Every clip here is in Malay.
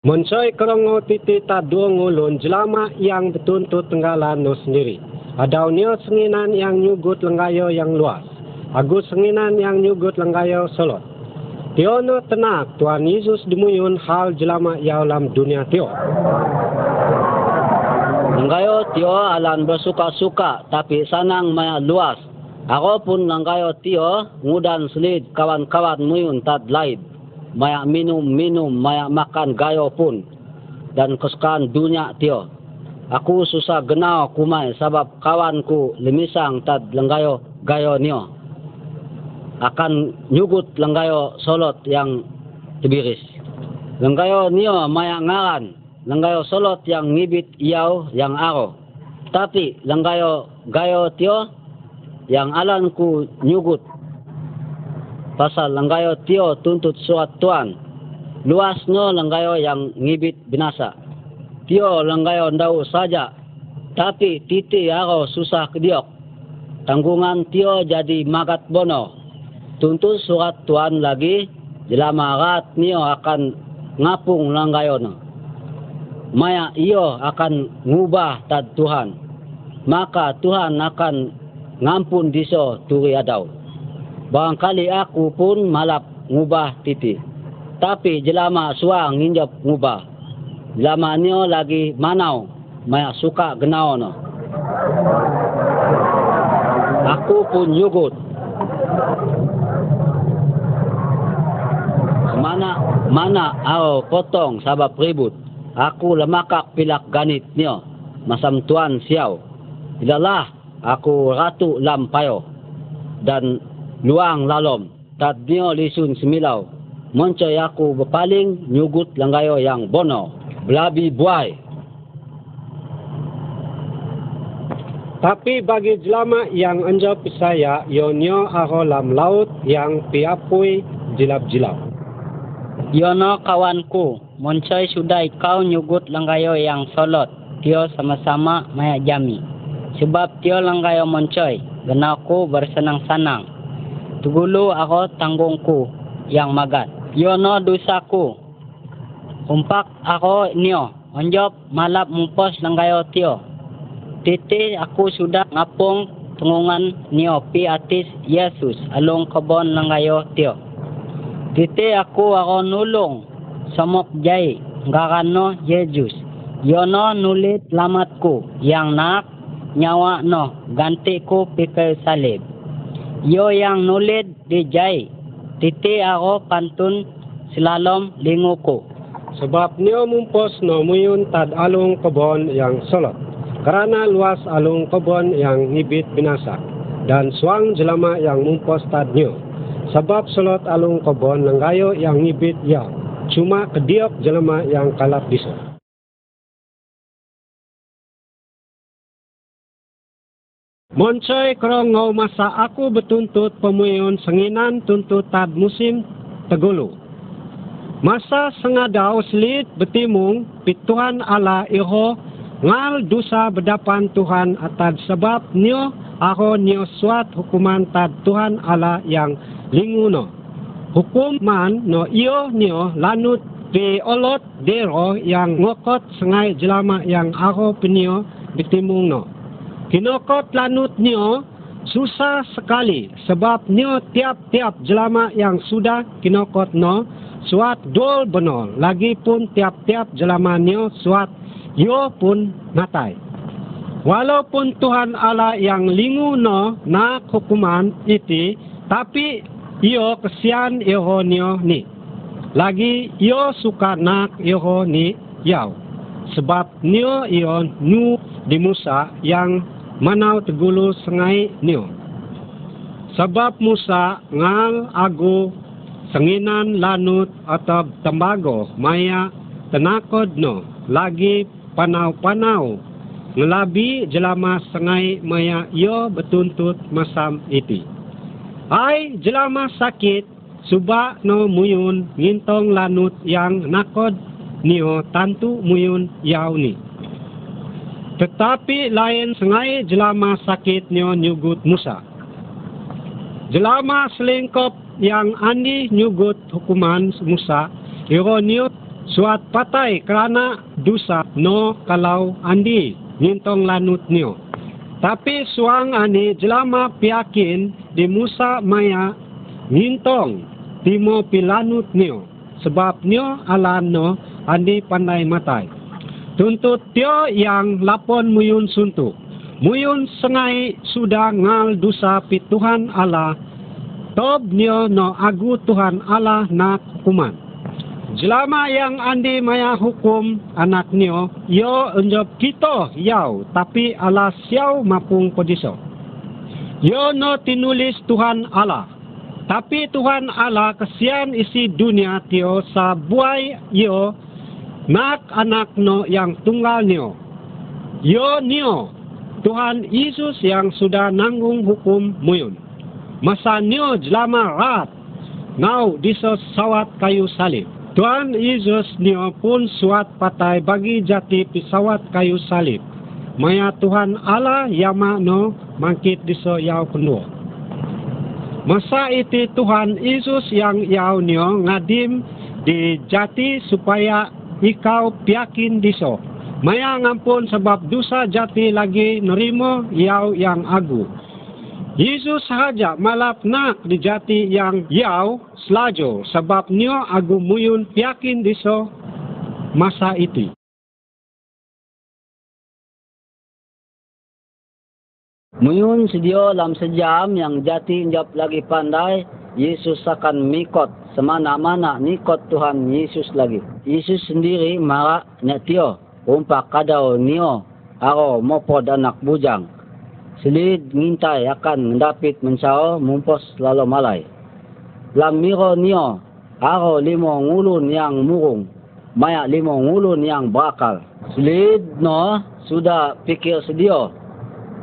Monsoy kerongo titi tadua ngulun jelama yang betuntut tenggalan no sendiri. Adau nio senginan yang nyugut lenggayo yang luas. Agus senginan yang nyugut lenggayo solot. Tio tenak Tuhan Yesus dimuyun hal jelama yaulam dunia tio. Lenggayo tio alan bersuka-suka tapi sanang maya luas. Ako pun lenggayo tio ngudan selid kawan-kawan muyun tad laid maya minum-minum, maya makan gayo pun dan kesukaan dunia tio. Aku susah genau kumai sebab kawanku lemisang tad lenggayo gayo nio. Akan nyugut lenggayo solot yang tebiris. Lenggayo nio maya ngaran, lenggayo solot yang ngibit iau yang aro. Tapi lenggayo gayo tio yang alanku nyugut pasal langgayo tio tuntut suat tuan. Luas no langgayo yang ngibit binasa. Tio langgayo ndau saja. Tapi titi aro susah kediok. Tanggungan tio jadi magat bono. Tuntut surat tuan lagi. Jelama rat akan ngapung langgayo no. Maya iyo akan ngubah tad Tuhan. Maka Tuhan akan ngampun diso turi adau. Barangkali aku pun malap ngubah titi. Tapi jelama suang nginjap ngubah. Jelama lagi manau. Maya suka genau no. Aku pun yugut. Mana mana au potong sabab ribut. Aku lemakak pilak ganit nio. Masam tuan siau. Ilalah aku ratu lampayo. Dan luang lalom tat dio lisun semilau moncoy aku berpaling nyugut langgayo yang bono belabi buai Tapi bagi jelama yang anjau pisaya, yonyo arolam laut yang piapui jilap-jilap. Yono kawanku, moncoy sudah kau nyugut langgayo yang solot. Tio sama-sama maya jami. Sebab tio langgayo moncoy, genaku bersenang-senang. Tugulu ako tanggungku yang magat. Yono dosaku. Umpak ako niyo. Onjop malap mumpos langgayo tio. Titi aku sudah ngapong tungungan niyo pi atis Yesus along kebon langgayo tio. Titi aku ako nulong samok jay ngakano Yesus. Yono nulit lamatku yang nak nyawa no ganti ko pikir salib. Yo yang nulit di jay. Titi ako pantun silalom linguko. Sebab nio mumpos no muyun tad alung kebon yang solot. Karena luas alung kebon yang ngibit binasa. Dan suang jelama yang mumpos tad nio. Sebab solot alung kebon nanggayo yang ngibit ya. Cuma kediok jelama yang kalap bisa. Moncoy kerongau masa aku betuntut pemuyun senginan tuntut tad musim tegulu. Masa sengadau selit betimung pituan ala iho ngal dosa bedapan Tuhan atad sebab nio aho nio suat hukuman tad Tuhan ala yang linguno. Hukuman no iyo nio lanut di olot dero yang ngokot sengai jelama yang aho penio betimung no. Kinokot lanut nio susah sekali sebab nio tiap-tiap jelama yang sudah kinokot no suat dol benol lagi pun tiap-tiap jelama nio suat yo pun matai. Walaupun Tuhan Allah yang lingu no nak hukuman iti tapi iyo kesian iyo nio ni. Lagi iyo suka nak iyo ni yau. Sebab nio iyo nu di Musa yang manau tegulu sengai nio. Sebab Musa ngal agu senginan lanut atau tembago maya tenakod no lagi panau-panau ngelabi jelama sengai maya yo betuntut masam iti. Ai jelama sakit suba no muyun ngintong lanut yang nakod nio tantu muyun yau ni. Tetapi lain sengai jelama sakit nio nyugut Musa. Jelama selingkop yang andi nyugut hukuman Musa, iro nio suat patay kerana dosa no kalau andi ngintong lanut nio. Tapi suang ani jelama piakin di Musa maya ngintong timo pilanut nio. Sebab nio alam no andi pandai matai. Tuntut tio yang lapon muyun suntuk. Muyun sengai sudah ngal dosa pi Tuhan Allah. Tob nio no agu Tuhan Allah nak kuman. Jelama yang andi maya hukum anak nio, yo unjob kita yau, tapi Allah siau mapung podiso. Yo no tinulis Tuhan Allah. Tapi Tuhan Allah kesian isi dunia tio sa buai yo nak anak no yang tunggal nio. Yo nio, Tuhan Yesus yang sudah nanggung hukum muyun. Masa nio jelama rat, ngau diso sawat kayu salib. Tuhan Yesus nio pun suat patai bagi jati pisawat kayu salib. Maya Tuhan Allah yama no mangkit diso yau kendua. Masa itu Tuhan Yesus yang yau nio ngadim di jati supaya ikau piakin diso. Maya ngampun sebab dosa jati lagi nerimo yau yang agu. Yesus sahaja malap nak di jati yang yau selajo sebab nio agu muyun piakin diso masa itu. Muyun sedio lam sejam yang jati njap lagi pandai, Yesus akan mikot semana-mana nikot Tuhan Yesus lagi. Yesus sendiri marah nyatio, umpak kadau nio, aro mopod anak bujang. Selid ngintai akan mendapit mencao mumpos lalu malai. Lam miro nio, aro limo ngulun yang murung, maya limo ngulun yang bakal. Selid no sudah pikir sedio,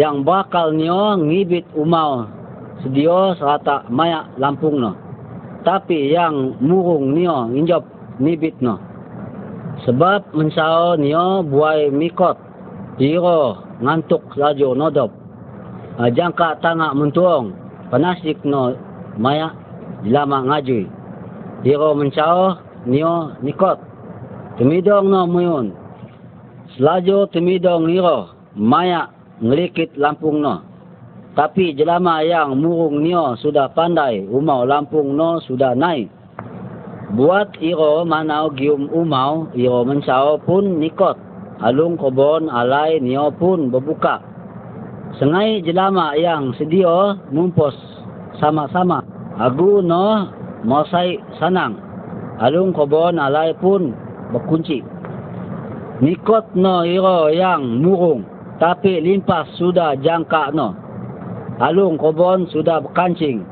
yang bakal nio ngibit umau sedio serata maya lampung no. Tapi yang murung nio injop nibit no. Sebab mensao nio buai mikot, iro ngantuk laju nodop. Uh, jangka tangak mentuong, panasik no maya lama ngajui. Iro mencao nio nikot. Temidong no muyun. Selaju temidong niro maya ngelikit lampung no. Tapi jelama yang murung nio sudah pandai, umau lampung no sudah naik. Buat iro manau gium umau, iro mensao pun nikot. Alung kobon alai nio pun berbuka. Sengai jelama yang sedio mumpos sama-sama. Agu no mosai sanang. Alung kobon alai pun berkunci. Nikot no iro yang murung tapi limpas sudah jangka no. Alung kobon sudah berkancing.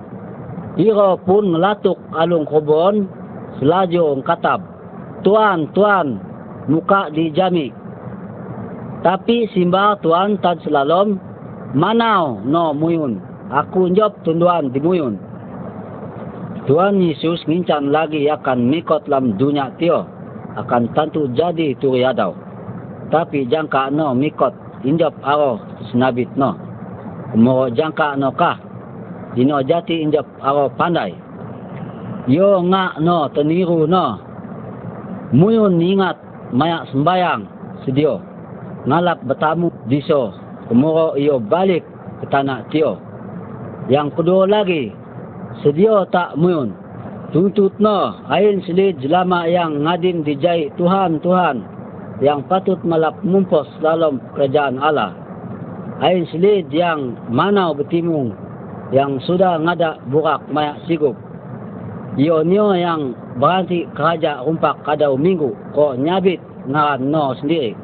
Iro pun melatuk alung kobon selaju katab. Tuan, tuan, muka di jami. Tapi simba tuan tad selalom manau no muyun. Aku njop tunduan di muyun. Tuan Yesus ngincan lagi akan mikot lam dunia tio. Akan tentu jadi turiadau. Tapi jangka no mikot injap aro senabit no. Mo jangka no kah. Dino jati injap aro pandai. Yo nga no teniru no. Muyun ingat mayak sembayang sedio. Ngalap bertamu diso. Kemuro iyo balik ke tanah tio. Yang kedua lagi. Sedio tak muyun. Tuntut no. Ain selid jelama yang ngadim dijai Tuhan Tuhan yang patut malap mumpos dalam kerajaan Allah. Ain selid yang manau betimung yang sudah ngada burak mayak sigup. Nio yang berhenti keraja rumpak kadau minggu ko nyabit ngaran no sendiri.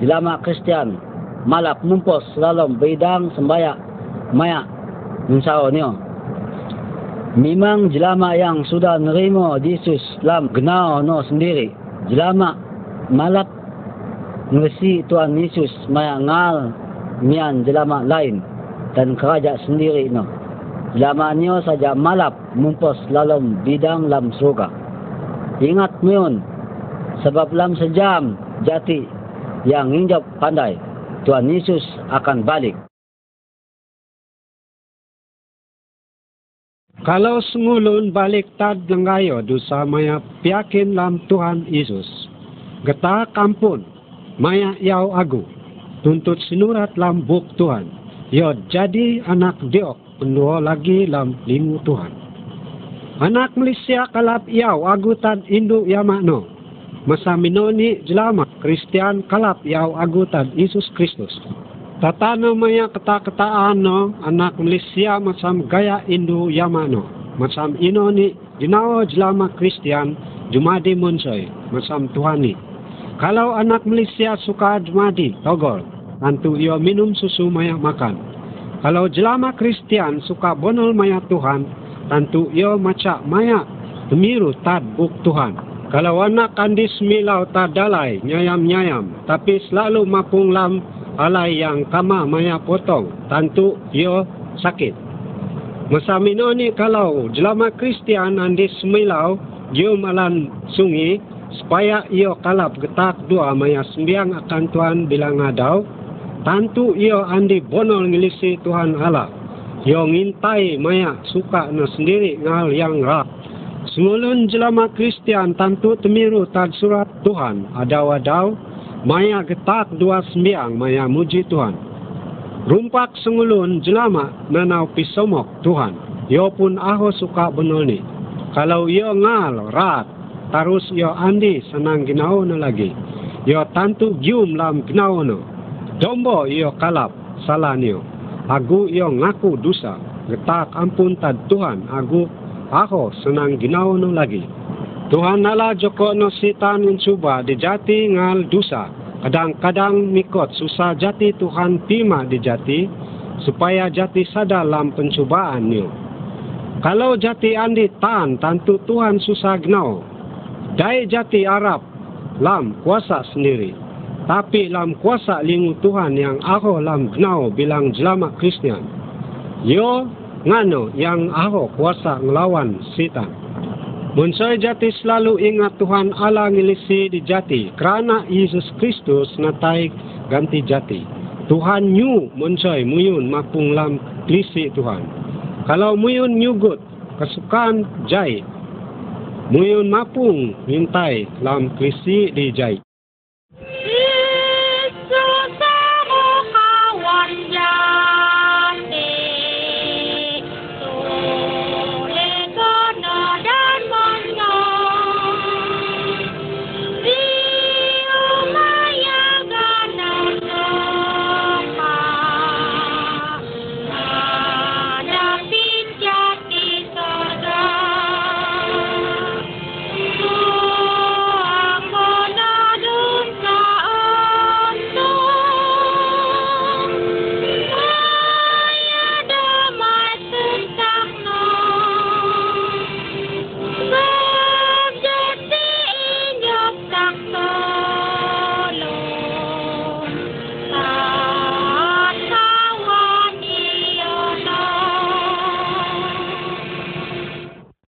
Dilama Kristian malap mumpos dalam bidang sembayak mayak mensao nio. Memang jelama yang sudah nerimo Yesus dalam genau no sendiri. Jelama malap ngesi Tuhan Yesus maya ngal mian jelama lain dan kerajaan sendiri no. Jelama nyo saja malap mumpos lalom bidang lam surga. Ingat miun sebab lam sejam jati yang injap pandai Tuhan Yesus akan balik. Kalau sengulun balik tad langgayo dosa maya piyakin lam Tuhan Yesus. Geta kampun maya yaw agu. Tuntut sinurat lam buk Tuhan. Yo jadi anak diok pendua lagi lam limu Tuhan. Anak Malaysia kalap yaw agu tad indu yamakno. Masa minoni jelama Kristian kalap yaw agu tad Yesus Kristus. Tatano maya keta-ketaan no anak Malaysia macam gaya Yamano. Macam ino ni dinawa jelama Kristian Jumadi Munsoy. Tuhan ni. Kalau anak Malaysia suka Jumadi, togol. Tentu ia minum susu maya makan. Kalau jelama Kristian suka bonol maya Tuhan, tentu ia macam maya temiru tad buk Tuhan. Kalau anak kandis milau tad dalai, nyayam-nyayam, tapi selalu mapung lam alai yang kama maya potong, tentu ia sakit. Masa mino ni kalau jelama Kristian andi semilau, dia malan sungi, supaya ia kalap getak dua maya sembiang akan Tuhan bilang adau, tentu ia andi bonol ngilisi Tuhan Allah. Ia ngintai maya suka na sendiri ngal yang rak. Semulun jelama Kristian tentu temiru tad surat Tuhan adaw-adaw maya getak dua sembiang maya muji Tuhan. Rumpak sengulun jelama nanau pisomok Tuhan. Yo pun aho suka benol ni. Kalau yo ngal rat tarus yo andi senang ginau na lagi. Yo tantu gium lam ginau no. Dombo yo kalap salah niyo. Agu yo ngaku dosa. Getak ampun tad Tuhan agu aho senang ginau no lagi. Tuhan nala joko no sitan mencuba di jati ngal dosa. Kadang-kadang mikot susah jati Tuhan pima di jati supaya jati sadar dalam niyo. Kalau jati andi tan tentu Tuhan susah gnau. Dai jati Arab lam kuasa sendiri. Tapi lam kuasa lingu Tuhan yang aho lam gnau bilang jelama Kristian. Yo ngano yang aho kuasa ngelawan sitan. Munsoy jati selalu ingat Tuhan Allah ngilisi di jati kerana Yesus Kristus natai ganti jati. Tuhan nyu munsoy muyun mapung lam klisi Tuhan. Kalau muyun nyugut kesukaan jai, muyun mapung mintai lam klisi di jai.